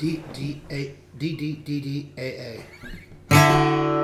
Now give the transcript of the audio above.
D D A D D D D A A.